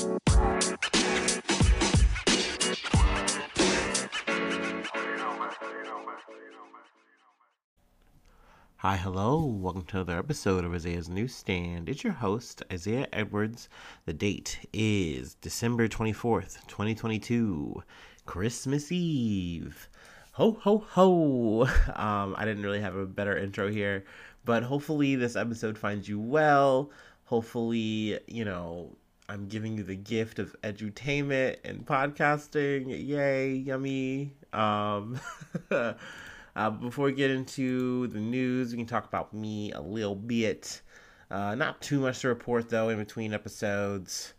Hi, hello. Welcome to another episode of Isaiah's Newsstand. It's your host, Isaiah Edwards. The date is December 24th, 2022, Christmas Eve. Ho, ho, ho. Um, I didn't really have a better intro here, but hopefully this episode finds you well. Hopefully, you know, I'm giving you the gift of edutainment and podcasting. Yay, yummy. Um, Uh, before we get into the news, we can talk about me a little bit. Uh, not too much to report though in between episodes.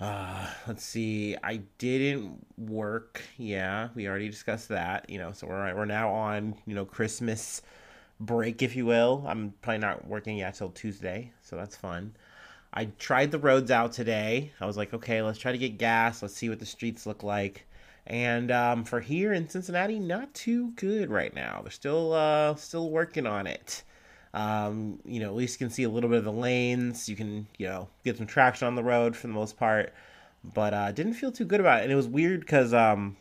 Uh, let's see. I didn't work. Yeah, we already discussed that. You know, so we're we're now on you know Christmas break, if you will. I'm probably not working yet till Tuesday, so that's fun. I tried the roads out today. I was like, okay, let's try to get gas. Let's see what the streets look like. And um, for here in Cincinnati, not too good right now. They're still uh, still working on it. Um, you know, at least you can see a little bit of the lanes. You can you know get some traction on the road for the most part. But uh, didn't feel too good about it, and it was weird because um,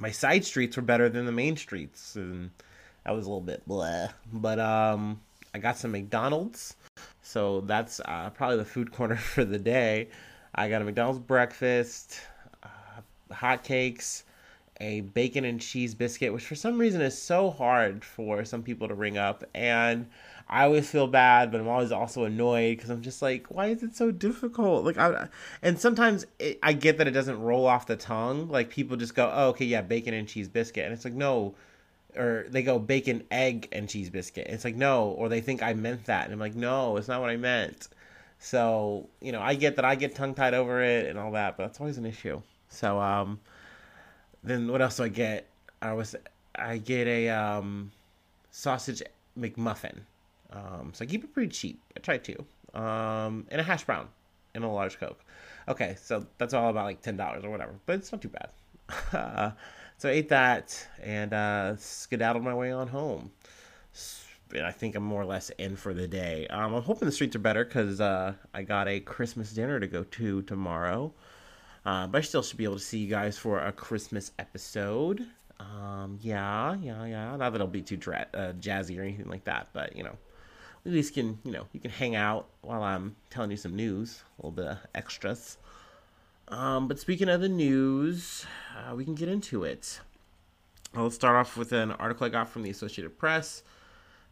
my side streets were better than the main streets, and that was a little bit blah. But um, I got some McDonald's, so that's uh, probably the food corner for the day. I got a McDonald's breakfast hotcakes, a bacon and cheese biscuit, which for some reason is so hard for some people to ring up. And I always feel bad, but I'm always also annoyed because I'm just like, why is it so difficult? Like, I, and sometimes it, I get that it doesn't roll off the tongue. Like people just go, oh, okay, yeah, bacon and cheese biscuit, and it's like, no, or they go bacon, egg, and cheese biscuit. It's like, no, or they think I meant that, and I'm like, no, it's not what I meant. So you know, I get that I get tongue tied over it and all that, but that's always an issue. So um, then what else do I get? I was I get a um, sausage McMuffin. Um, so I keep it pretty cheap. I try to. Um, and a hash brown and a large Coke. Okay, so that's all about like ten dollars or whatever, but it's not too bad. so I ate that and uh, skedaddled my way on home. And I think I'm more or less in for the day. Um, I'm hoping the streets are better because uh, I got a Christmas dinner to go to tomorrow. Uh, but I still should be able to see you guys for a Christmas episode. Um, yeah, yeah, yeah. Not that it'll be too dra- uh, jazzy or anything like that, but you know, at least can you know you can hang out while I'm telling you some news, a little bit of extras. Um, but speaking of the news, uh, we can get into it. Well, let's start off with an article I got from the Associated Press.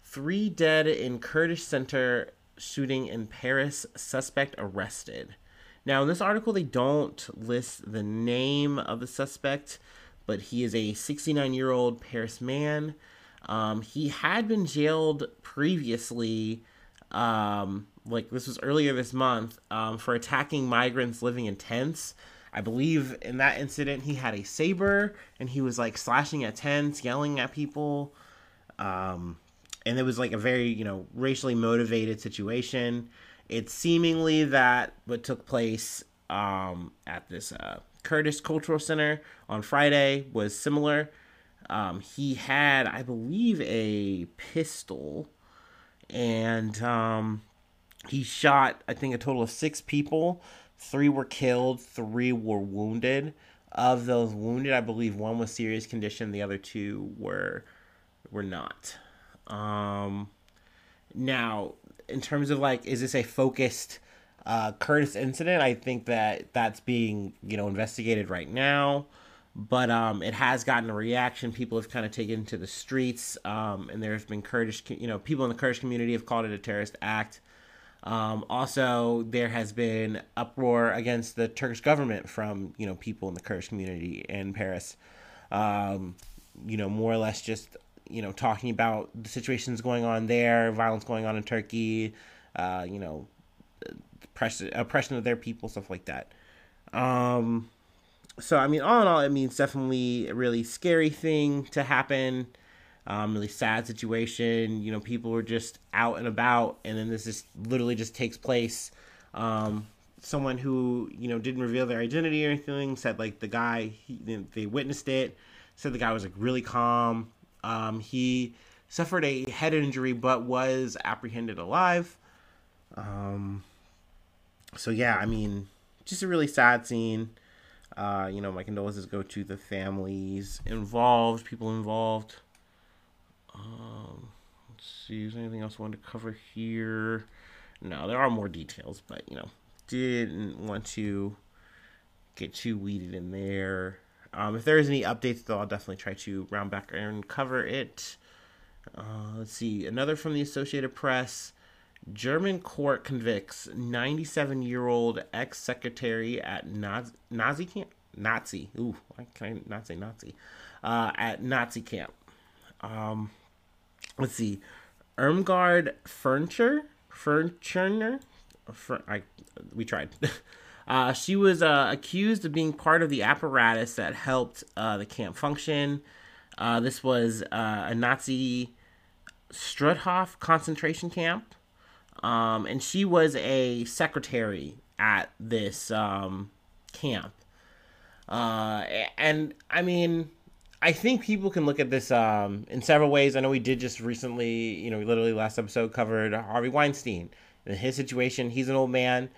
Three dead in Kurdish center shooting in Paris. Suspect arrested. Now, in this article, they don't list the name of the suspect, but he is a 69 year old Paris man. Um, he had been jailed previously, um, like this was earlier this month, um, for attacking migrants living in tents. I believe in that incident, he had a saber and he was like slashing at tents, yelling at people. Um, and it was like a very, you know, racially motivated situation. It's seemingly that what took place um, at this uh, Kurdish Cultural Center on Friday was similar. Um, he had, I believe, a pistol, and um, he shot, I think, a total of six people. Three were killed, three were wounded. Of those wounded, I believe one was serious condition, the other two were were not. Um, now, in terms of like, is this a focused uh, Kurdish incident? I think that that's being you know investigated right now, but um, it has gotten a reaction. People have kind of taken to the streets, um, and there's been Kurdish, you know, people in the Kurdish community have called it a terrorist act. Um, also, there has been uproar against the Turkish government from you know people in the Kurdish community in Paris. Um, you know, more or less just you know, talking about the situations going on there, violence going on in Turkey, uh, you know, oppression, oppression of their people, stuff like that. Um, so I mean, all in all, it means definitely a really scary thing to happen. Um, really sad situation. You know, people were just out and about, and then this just literally just takes place. Um, someone who you know didn't reveal their identity or anything said like the guy he, they witnessed it said the guy was like really calm um, he suffered a head injury but was apprehended alive. Um, so yeah, I mean, just a really sad scene. Uh, you know, my condolences go to the families involved, people involved. Um, let's see, is anything else I wanted to cover here? No, there are more details, but you know, didn't want to get too weeded in there. Um, if there is any updates, though, I'll definitely try to round back and cover it. Uh, let's see, another from the Associated Press. German court convicts 97 year old ex secretary at Nazi, Nazi camp. Nazi. Ooh, why can I not say Nazi? Uh, at Nazi camp. Um, let's see. Irmgard Furniture. Furniture. I, we tried. uh, she was uh, accused of being part of the apparatus that helped uh, the camp function. Uh, this was uh, a Nazi Struthof concentration camp. Um, and she was a secretary at this um, camp. Uh, and I mean, I think people can look at this um, in several ways. I know we did just recently, you know, literally last episode covered Harvey Weinstein and his situation. He's an old man.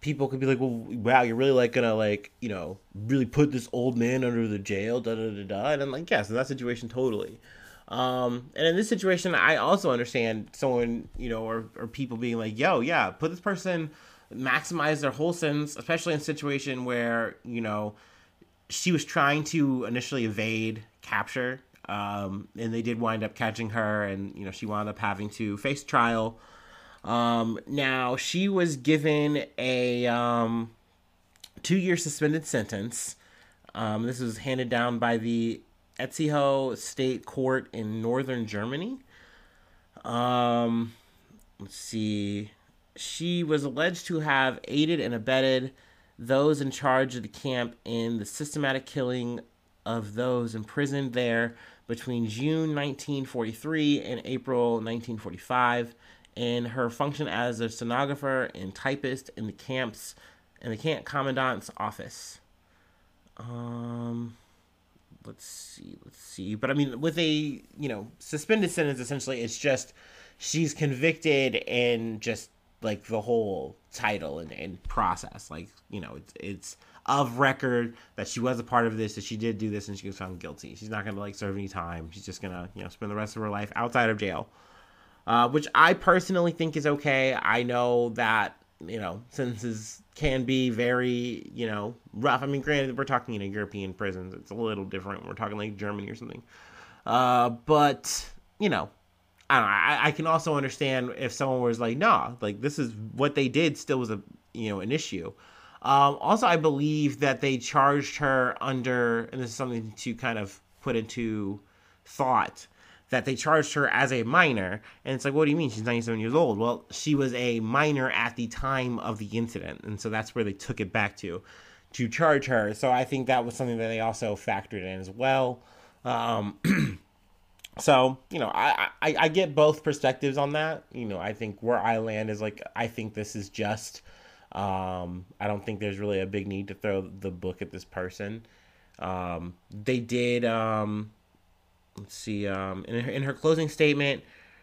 People could be like, "Well, wow, you're really like gonna like, you know, really put this old man under the jail?" Da da da da. And I'm like, yes, in that situation, totally. Um, and in this situation, I also understand someone, you know, or, or people being like, yo, yeah, put this person, maximize their whole sentence, especially in a situation where, you know, she was trying to initially evade capture. Um, and they did wind up catching her, and, you know, she wound up having to face trial. Um, now, she was given a um, two year suspended sentence. Um, this was handed down by the Itzehoe State Court in northern Germany. Um, let's see. She was alleged to have aided and abetted those in charge of the camp in the systematic killing of those imprisoned there between June 1943 and April 1945 in her function as a stenographer and typist in the camps in the camp commandant's office. Um let's see, let's see. But I mean, with a you know suspended sentence, essentially, it's just she's convicted and just like the whole title and, and process. Like you know, it's it's of record that she was a part of this, that she did do this, and she was found guilty. She's not gonna like serve any time. She's just gonna you know spend the rest of her life outside of jail, uh, which I personally think is okay. I know that you know sentences can be very, you know, rough. I mean, granted, we're talking in a European prisons. It's a little different. We're talking like Germany or something. Uh, but, you know, I, know, I, I can also understand if someone was like, nah, like this is what they did still was a, you know, an issue. Um, also, I believe that they charged her under, and this is something to kind of put into thought that they charged her as a minor. And it's like, what do you mean? She's 97 years old. Well, she was a minor at the time of the incident. And so that's where they took it back to, to charge her. So I think that was something that they also factored in as well. Um, so, you know, I, I, I get both perspectives on that. You know, I think where I land is like, I think this is just, um, I don't think there's really a big need to throw the book at this person. Um, they did, um, let's see. Um, in her, in her closing statement,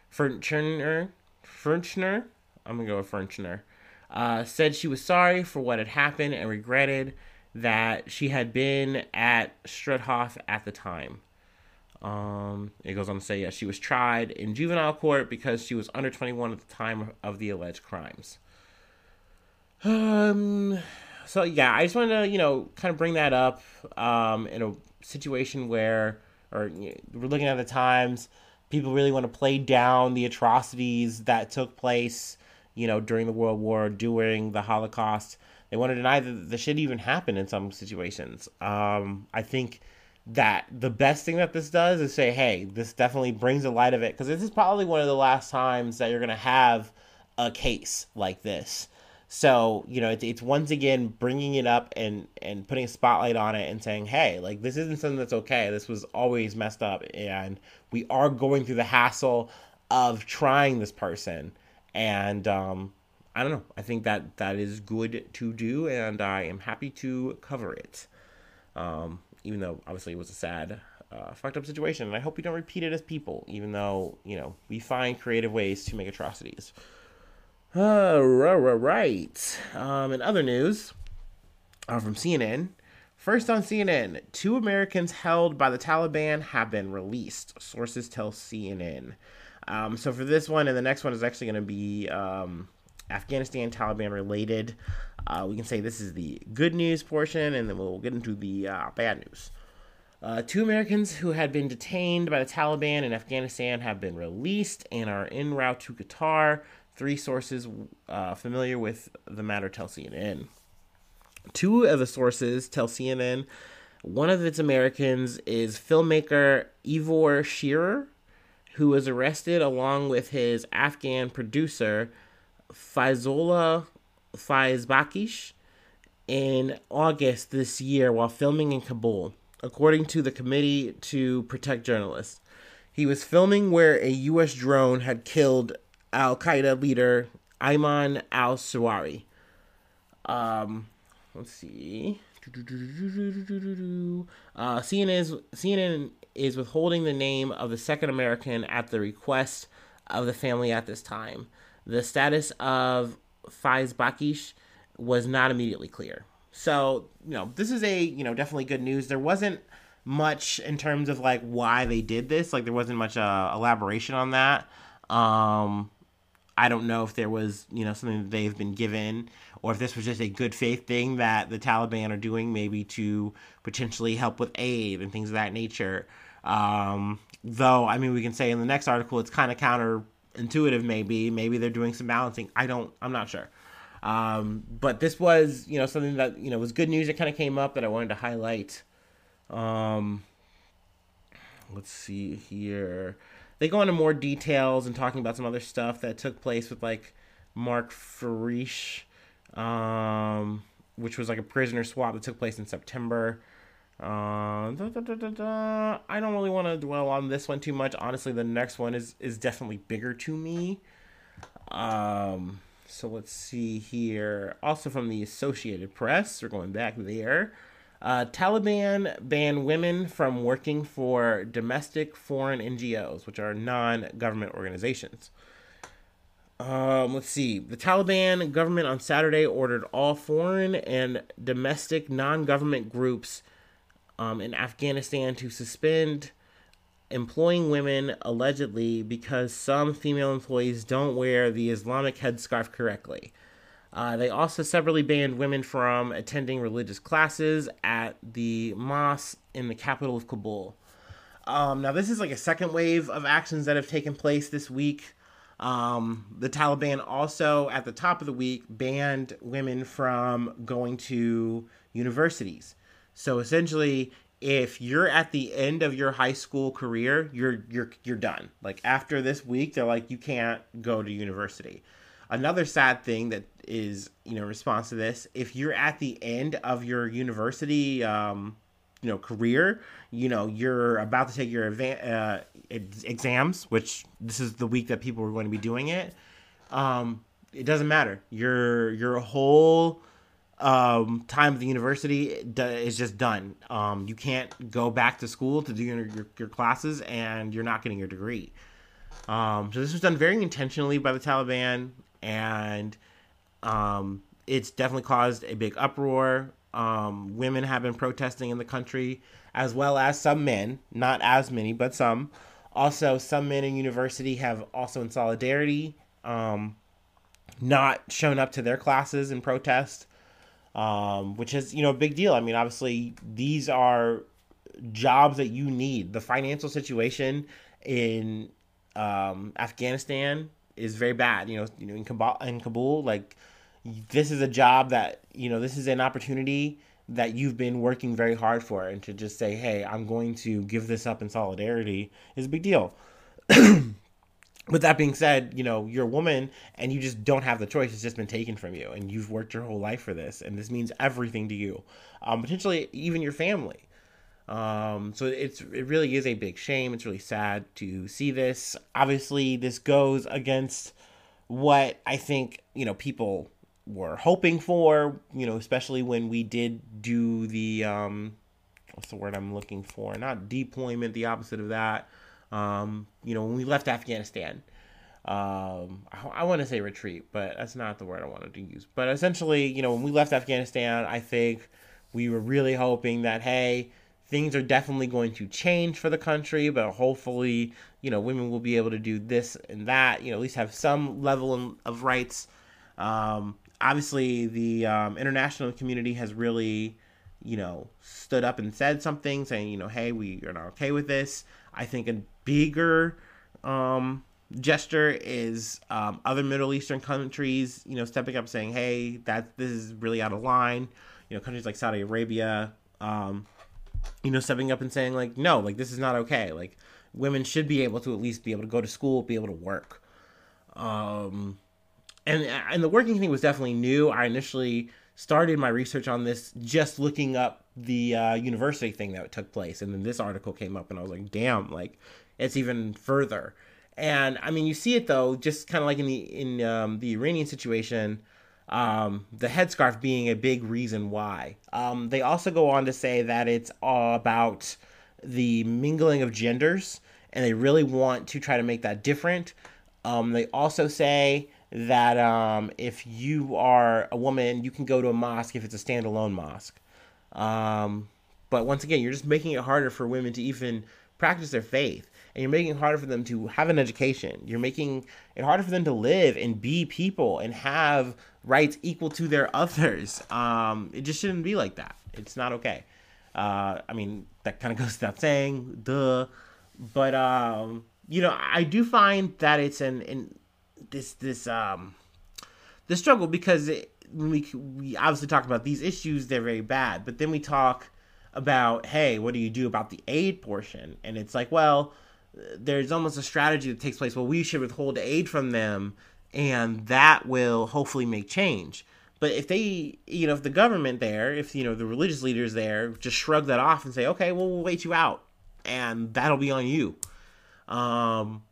Furchner, Furchner, I'm gonna go with Furchner, uh, said she was sorry for what had happened and regretted that she had been at Struthof at the time. Um, it goes on to say, yes, she was tried in juvenile court because she was under 21 at the time of the alleged crimes. Um, so yeah, I just wanted to, you know, kind of bring that up, um, in a situation where or you know, we're looking at the times people really want to play down the atrocities that took place you know during the world war during the holocaust they want to deny that the shit even happened in some situations um, i think that the best thing that this does is say hey this definitely brings a light of it because this is probably one of the last times that you're going to have a case like this so you know, it's, it's once again bringing it up and and putting a spotlight on it and saying, hey, like this isn't something that's okay. This was always messed up, and we are going through the hassle of trying this person. And um, I don't know. I think that that is good to do, and I am happy to cover it. Um, even though obviously it was a sad, uh, fucked up situation, and I hope we don't repeat it as people. Even though you know we find creative ways to make atrocities. Uh, right. Um, in other news, uh, from CNN. First on CNN, two Americans held by the Taliban have been released. Sources tell CNN. Um, so for this one and the next one is actually going to be um, Afghanistan Taliban related. Uh, we can say this is the good news portion, and then we'll get into the uh, bad news. Uh, two Americans who had been detained by the Taliban in Afghanistan have been released and are en route to Qatar. Three sources uh, familiar with the matter tell CNN. Two of the sources tell CNN one of its Americans is filmmaker Ivor Shearer, who was arrested along with his Afghan producer Faizullah Faizbakhsh in August this year while filming in Kabul, according to the Committee to Protect Journalists. He was filming where a U.S. drone had killed Al Qaeda leader Ayman al Zawahiri. Um, let's see. Uh, CNN is CNN is withholding the name of the second American at the request of the family at this time. The status of Faizbakhsh was not immediately clear. So, you know, this is a, you know, definitely good news. There wasn't much in terms of like why they did this. Like there wasn't much uh, elaboration on that. Um, I don't know if there was, you know, something that they've been given or if this was just a good faith thing that the Taliban are doing maybe to potentially help with aid and things of that nature. Um, though, I mean, we can say in the next article it's kind of counterintuitive, maybe. Maybe they're doing some balancing. I don't, I'm not sure. Um, but this was, you know, something that, you know, was good news that kind of came up that I wanted to highlight. Um, let's see here. They go into more details and talking about some other stuff that took place with like Mark Frerichs, um, which was like a prisoner swap that took place in September. Uh, da, da, da, I don't really want to dwell on this one too much. Honestly, the next one is is definitely bigger to me. Um, so let's see here. Also from the Associated Press, we're going back there. Uh, Taliban ban women from working for domestic foreign NGOs, which are non government organizations. Um, let's see. The Taliban government on Saturday ordered all foreign and domestic non government groups um, in Afghanistan to suspend employing women allegedly because some female employees don't wear the Islamic headscarf correctly. Uh, they also separately banned women from attending religious classes at the mosque in the capital of Kabul. Um, now, this is like a second wave of actions that have taken place this week. Um, the Taliban also, at the top of the week, banned women from going to universities. So essentially, if you're at the end of your high school career, you're you're you're done. Like after this week, they're like you can't go to university. Another sad thing that is, you know, response to this, if you're at the end of your university um, you know, career, you know, you're about to take your uh, exams, which this is the week that people are going to be doing it. Um, it doesn't matter. Your your whole um, time at the university is just done. Um, you can't go back to school to do your, your, your classes, and you're not getting your degree. Um, so this was done very intentionally by the Taliban, and um, it's definitely caused a big uproar. Um, women have been protesting in the country, as well as some men, not as many, but some. Also, some men in university have also, in solidarity, um, not shown up to their classes in protest um, which is you know a big deal. I mean, obviously these are jobs that you need. The financial situation in um, Afghanistan is very bad. You know, you know in Kabul, in Kabul, like this is a job that you know this is an opportunity that you've been working very hard for, and to just say, hey, I'm going to give this up in solidarity is a big deal. with that being said, you know, you're a woman and you just don't have the choice. It's just been taken from you and you've worked your whole life for this. And this means everything to you, um, potentially even your family. Um, so it's, it really is a big shame. It's really sad to see this. Obviously, this goes against what I think, you know, people were hoping for, you know, especially when we did do the, um, what's the word I'm looking for? Not deployment, the opposite of that um, you know, when we left Afghanistan, um, I, I want to say retreat, but that's not the word I wanted to use. But essentially, you know, when we left Afghanistan, I think we were really hoping that, hey, things are definitely going to change for the country, but hopefully, you know, women will be able to do this and that, you know, at least have some level of rights. Um, obviously, the um, international community has really, you know, stood up and said something, saying, you know, hey, we are not okay with this. I think bigger um, gesture is um, other Middle Eastern countries, you know, stepping up saying, "Hey, that this is really out of line." You know, countries like Saudi Arabia, um, you know, stepping up and saying like, "No, like this is not okay. Like women should be able to at least be able to go to school, be able to work." Um, and and the working thing was definitely new. I initially started my research on this just looking up the uh, university thing that took place, and then this article came up, and I was like, "Damn!" Like it's even further. And I mean, you see it though, just kind of like in the in um, the Iranian situation, um, the headscarf being a big reason why. Um, they also go on to say that it's all about the mingling of genders, and they really want to try to make that different. Um, they also say that um, if you are a woman, you can go to a mosque if it's a standalone mosque. Um, but once again, you're just making it harder for women to even practice their faith and you're making it harder for them to have an education. You're making it harder for them to live and be people and have rights equal to their others. Um, it just shouldn't be like that. It's not okay. Uh, I mean, that kind of goes without saying, duh. But um, you know, I do find that it's an, in this this um the struggle because it, we we obviously talk about these issues, they're very bad, but then we talk about hey, what do you do about the aid portion? And it's like, well, there's almost a strategy that takes place. Well, we should withhold aid from them, and that will hopefully make change. But if they, you know, if the government there, if you know the religious leaders there, just shrug that off and say, okay, well, we'll wait you out, and that'll be on you. Um,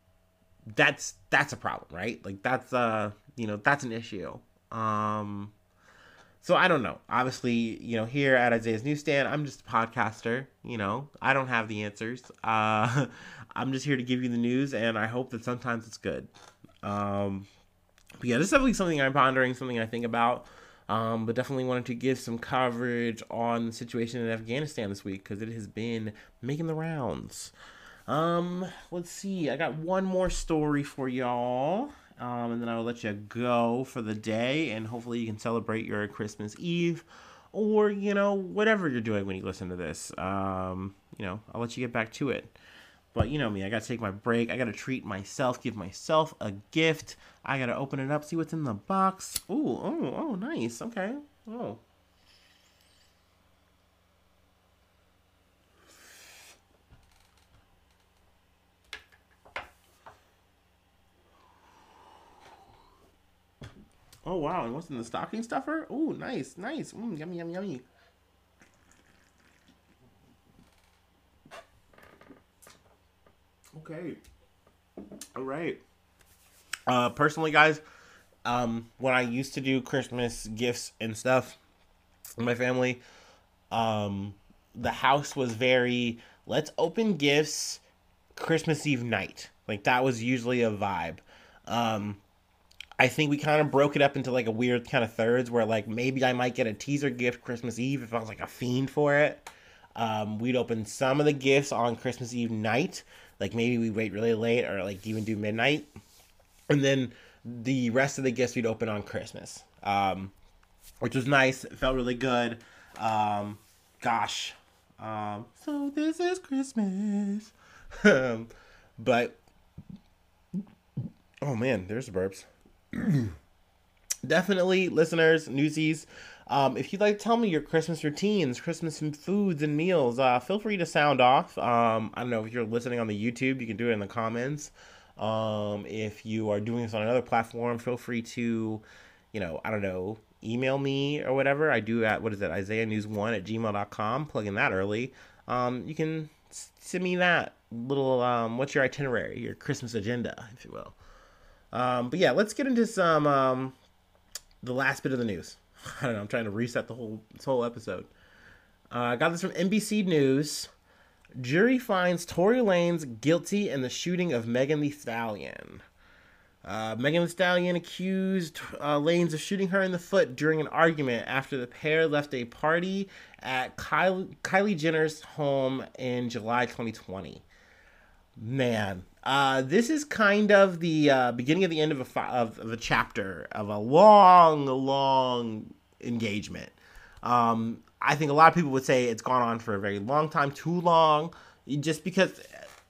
that's that's a problem, right? Like that's uh, you know, that's an issue. Um, so I don't know. Obviously, you know, here at Isaiah's Newsstand, I'm just a podcaster. You know, I don't have the answers. Uh, I'm just here to give you the news, and I hope that sometimes it's good. Um, but yeah, this is definitely something I'm pondering, something I think about. Um, but definitely wanted to give some coverage on the situation in Afghanistan this week because it has been making the rounds. Um, let's see. I got one more story for y'all. Um, and then I will let you go for the day, and hopefully you can celebrate your Christmas Eve, or you know whatever you're doing when you listen to this. Um, you know, I'll let you get back to it. But you know me, I gotta take my break. I gotta treat myself, give myself a gift. I gotta open it up, see what's in the box. Ooh, oh, oh, nice. Okay. Oh. Oh wow, and what's in the stocking stuffer? Oh, nice, nice. Mm, yummy, yummy, yummy. Okay. All right. Uh, personally, guys, um, when I used to do Christmas gifts and stuff my family, um, the house was very let's open gifts Christmas Eve night. Like that was usually a vibe. Um, I think we kind of broke it up into like a weird kind of thirds where like maybe I might get a teaser gift Christmas Eve if I was like a fiend for it. Um, we'd open some of the gifts on Christmas Eve night like maybe we wait really late or like even do midnight, and then the rest of the gifts we'd open on Christmas, um, which was nice. It felt really good. Um, gosh, um, so this is Christmas, but oh man, there's the burps. Definitely, listeners, newsies. Um, if you'd like to tell me your Christmas routines, Christmas foods and meals, uh, feel free to sound off. Um, I don't know if you're listening on the YouTube, you can do it in the comments. Um, if you are doing this on another platform, feel free to, you know, I don't know, email me or whatever. I do at, what is it, Isaiah News 1 at gmail.com, plugging that early. Um, you can send me that little, um, what's your itinerary, your Christmas agenda, if you will. Um, but yeah, let's get into some, the last bit of the news. I don't know. I'm trying to reset the whole this whole episode. Uh, I got this from NBC News. Jury finds Tory Lanez guilty in the shooting of Megan Thee Stallion. Uh, Megan Thee Stallion accused uh, Lanez of shooting her in the foot during an argument after the pair left a party at Kylie, Kylie Jenner's home in July 2020. Man, uh, this is kind of the uh, beginning of the end of a fi- of, of, a chapter of a long, long engagement. Um, I think a lot of people would say it's gone on for a very long time, too long, just because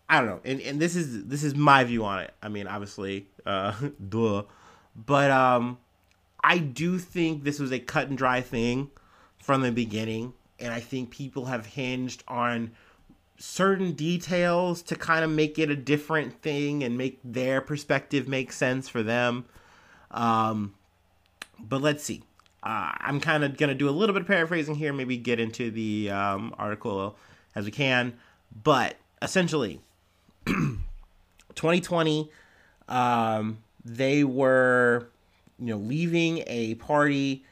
I don't know, and, and this is this is my view on it. I mean, obviously, uh, duh, but um, I do think this was a cut and dry thing from the beginning, and I think people have hinged on certain details to kind of make it a different thing and make their perspective make sense for them. Um, but let's see. Uh, I'm kind of gonna do a little bit of paraphrasing here, maybe get into the um, article as we can, but essentially 2020, um, they were, you know, leaving a party,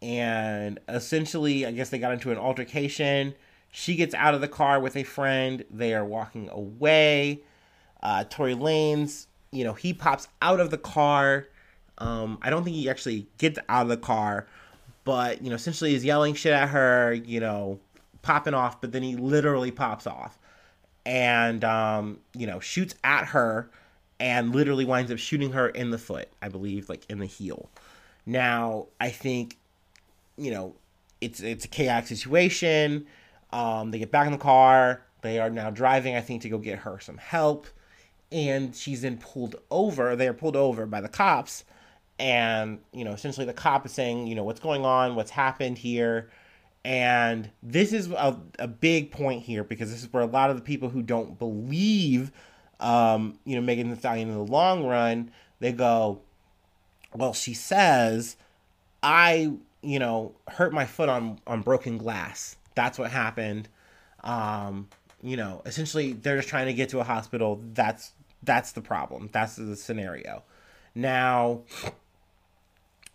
and essentially, I guess they got into an altercation. She gets out of the car with a friend. They are walking away. Uh, Tory Lanez, you know, he pops out of the car. Um, I don't think he actually gets out of the car, but you know, essentially is yelling shit at her, you know, popping off. But then he literally pops off and um, you know shoots at her and literally winds up shooting her in the foot i believe like in the heel now i think you know it's it's a chaotic situation um, they get back in the car. They are now driving i think to go get her some help. And she's then pulled over. They are pulled over by the cops. And you know essentially the cop is saying you know what's going on? What's happened here? And this is a, a big point here because this is where a lot of the people who don't believe, um, you know, Megan Thee Stallion in the long run, they go, well, she says, I, you know, hurt my foot on, on broken glass. That's what happened. Um, you know, essentially they're just trying to get to a hospital. That's, that's the problem. That's the scenario. Now,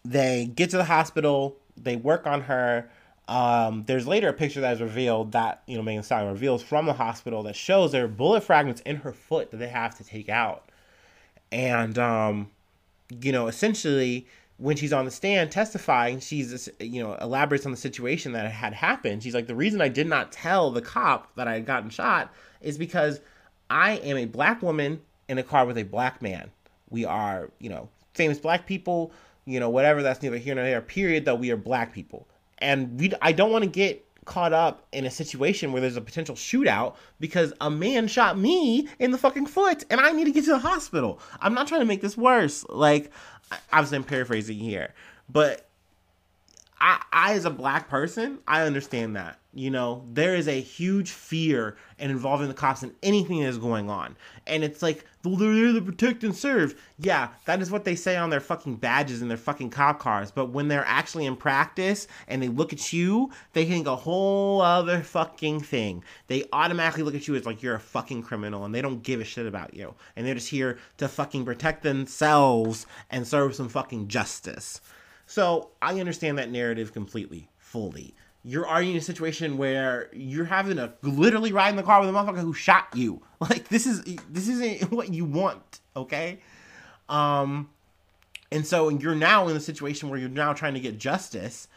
they get to the hospital, they work on her, um, there's later a picture that is revealed that you know Megan Stallion reveals from the hospital that shows there are bullet fragments in her foot that they have to take out, and um, you know essentially when she's on the stand testifying, she's uh, you know elaborates on the situation that had happened. She's like, the reason I did not tell the cop that I had gotten shot is because I am a black woman in a car with a black man. We are you know famous black people, you know whatever. That's neither here nor there. Period. Though we are black people and we I don't want to get caught up in a situation where there's a potential shootout because a man shot me in the fucking foot and I need to get to the hospital. I'm not trying to make this worse. Like, obviously, I'm paraphrasing here, but I, I as a black person, I understand that. You know, there is a huge fear and involving the cops in anything that is going on. And it's like, well, they're there to protect and serve. Yeah, that is what they say on their fucking badges and their fucking cop cars. But when they're actually in practice and they look at you, they think a whole other fucking thing. They automatically look at you as like you're a fucking criminal and they don't give a shit about you. And they're just here to fucking protect themselves and serve some fucking justice. So I understand that narrative completely, fully you're arguing a situation where you're having to literally ride in the car with a motherfucker who shot you. Like this is this isn't what you want, okay? Um and so you're now in a situation where you're now trying to get justice.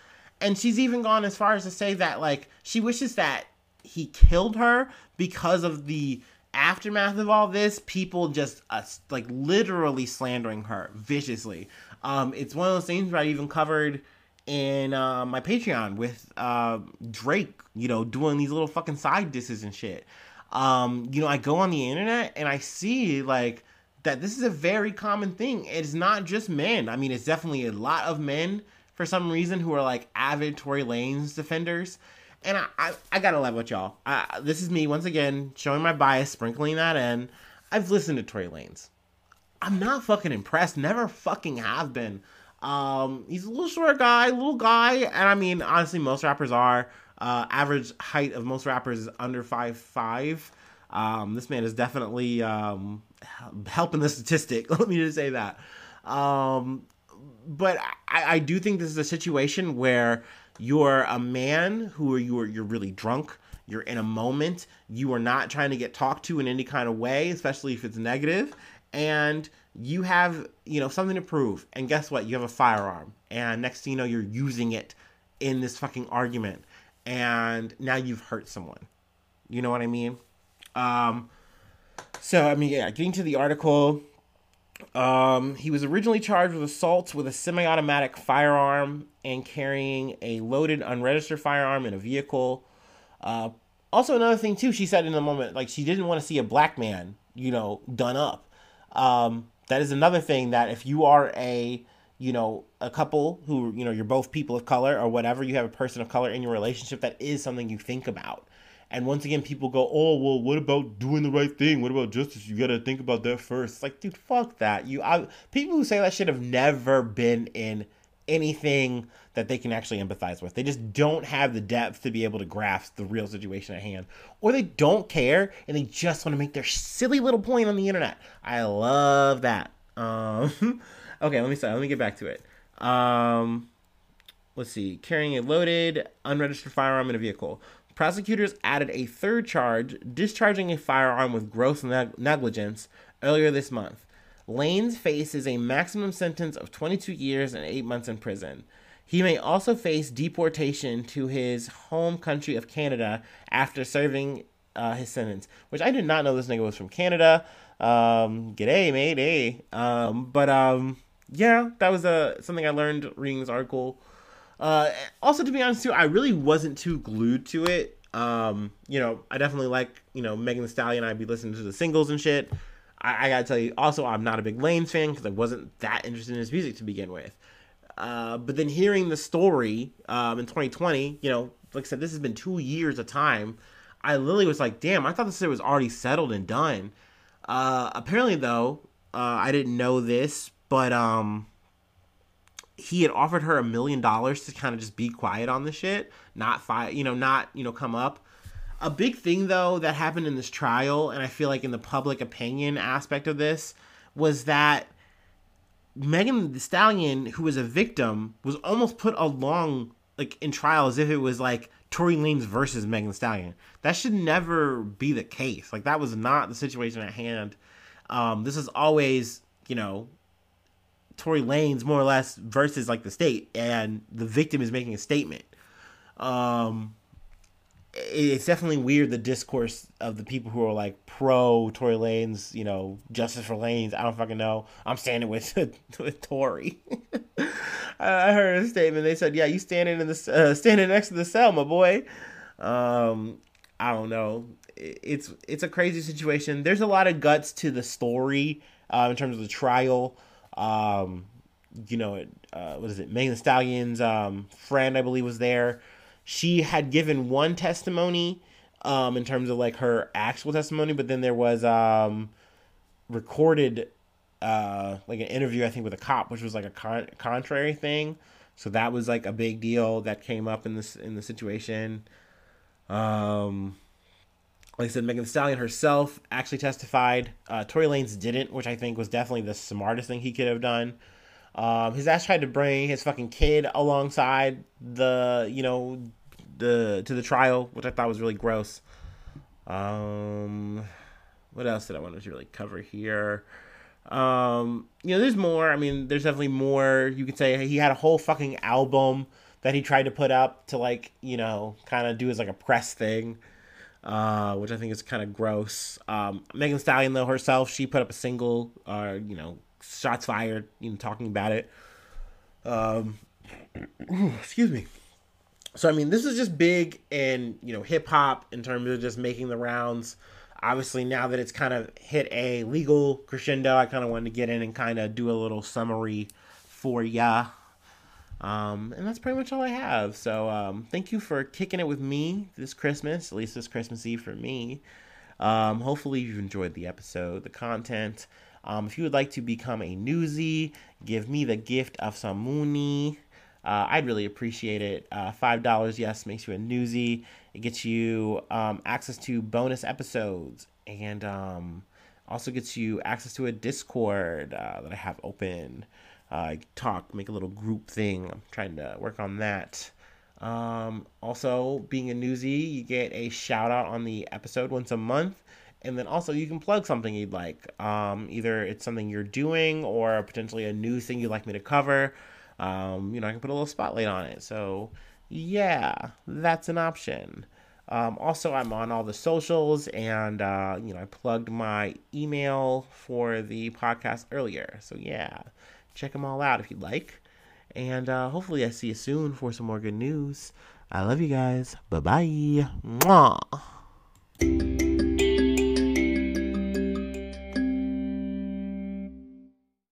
And she's even gone as far as to say that like she wishes that he killed her because of the aftermath of all this, people just uh, like literally slandering her viciously. Um, it's one of those things where I even covered in uh, my Patreon with uh, Drake, you know, doing these little fucking side disses and shit. Um, you know, I go on the internet and I see like that this is a very common thing. It's not just men. I mean, it's definitely a lot of men for some reason who are like avid Tory Lanez defenders. And I, I, I gotta love with y'all. I, this is me once again showing my bias, sprinkling that in. I've listened to Tory Lanez. I'm not fucking impressed. Never fucking have been. Um, he's a little short guy, little guy, and I mean, honestly, most rappers are. Uh, average height of most rappers is under five five. Um, this man is definitely um, helping the statistic. Let me just say that. Um, but I, I do think this is a situation where you're a man who you're you're really drunk. You're in a moment. You are not trying to get talked to in any kind of way, especially if it's negative, and you have you know something to prove and guess what? You have a firearm. And next thing you know you're using it in this fucking argument. And now you've hurt someone. You know what i mean? Um so i mean yeah getting to the article. Um he was originally charged with assault with a semi-automatic firearm and carrying a loaded unregistered firearm in a vehicle. Uh also another thing too she said in the moment like she didn't want to see a black man you know done up. Um that is another thing that if you are a you know a couple who you know you're both people of color or whatever you have a person of color in your relationship that is something you think about. And once again people go oh well what about doing the right thing? What about justice? You gotta think about that first. Like dude fuck that. You I, people who say that should have never been in anything that they can actually empathize with. They just don't have the depth to be able to grasp the real situation at hand, or they don't care and they just want to make their silly little point on the internet. I love that. Um, okay, let me start. Let me get back to it. Um, let's see. Carrying a loaded, unregistered firearm in a vehicle. Prosecutors added a third charge, discharging a firearm with gross neg- negligence, earlier this month. Lanez faces a maximum sentence of 22 years and 8 months in prison. He may also face deportation to his home country of Canada after serving uh, his sentence, which I did not know this nigga was from Canada. Um, g'day, mate. Hey. Um, but um, yeah, that was uh, something I learned reading this article. Uh, also, to be honest, too, I really wasn't too glued to it. Um, you know, I definitely like, you know, Megan Thee Stallion. I'd be listening to the singles and shit. I, I gotta tell you, also, I'm not a big Lanez fan because I wasn't that interested in his music to begin with. Uh, but then hearing the story um, in 2020, you know, like I said, this has been two years of time. I literally was like, damn, I thought this was already settled and done. Uh, apparently, though, uh, I didn't know this, but um, he had offered her a million dollars to kind of just be quiet on the shit, not fight, you know, not you know come up. A big thing though that happened in this trial, and I feel like in the public opinion aspect of this, was that Megan Thee Stallion, who was a victim, was almost put along like in trial as if it was like Tory Lanez versus Megan Stallion. That should never be the case. Like that was not the situation at hand. Um, this is always, you know, Tory Lanez more or less versus like the state, and the victim is making a statement. Um, it's definitely weird the discourse of the people who are like pro Tory Lanez, you know, justice for Lanez. I don't fucking know. I'm standing with with Tory. I heard a statement. They said, "Yeah, you standing in the uh, standing next to the cell, my boy." Um, I don't know. It's it's a crazy situation. There's a lot of guts to the story uh, in terms of the trial. Um, you know, uh, what is it? Megan Stallion's um, friend, I believe, was there she had given one testimony um, in terms of like her actual testimony, but then there was um, recorded uh, like an interview, I think, with a cop, which was like a con- contrary thing. So that was like a big deal that came up in this in the situation. Um, like I said, Megan Thee Stallion herself actually testified. Uh, Tory Lanez didn't, which I think was definitely the smartest thing he could have done. Um, his ass tried to bring his fucking kid alongside the, you know, the to the trial, which I thought was really gross. Um, what else did I want to really cover here? Um, you know, there's more. I mean, there's definitely more. You could say he had a whole fucking album that he tried to put up to like, you know, kind of do as like a press thing. Uh, which I think is kind of gross. Um, Megan Stallion though herself, she put up a single, uh, you know, shots fired, you know, talking about it. Um, excuse me. So I mean, this is just big in you know hip hop in terms of just making the rounds. Obviously, now that it's kind of hit a legal crescendo, I kind of wanted to get in and kind of do a little summary for ya. Um, and that's pretty much all I have. So um, thank you for kicking it with me this Christmas, at least this Christmas Eve for me. Um, hopefully, you've enjoyed the episode, the content. Um, if you would like to become a newsie, give me the gift of some money. Uh, I'd really appreciate it. Uh, $5, yes, makes you a newsie. It gets you um, access to bonus episodes and um, also gets you access to a Discord uh, that I have open. Uh, talk, make a little group thing. I'm trying to work on that. Um, also, being a newsie, you get a shout out on the episode once a month and then also you can plug something you'd like. Um, either it's something you're doing or potentially a new thing you'd like me to cover. Um, you know, I can put a little spotlight on it. So, yeah, that's an option. Um, also, I'm on all the socials, and uh, you know, I plugged my email for the podcast earlier. So yeah, check them all out if you'd like. And uh, hopefully, I see you soon for some more good news. I love you guys. Bye bye. Mwah.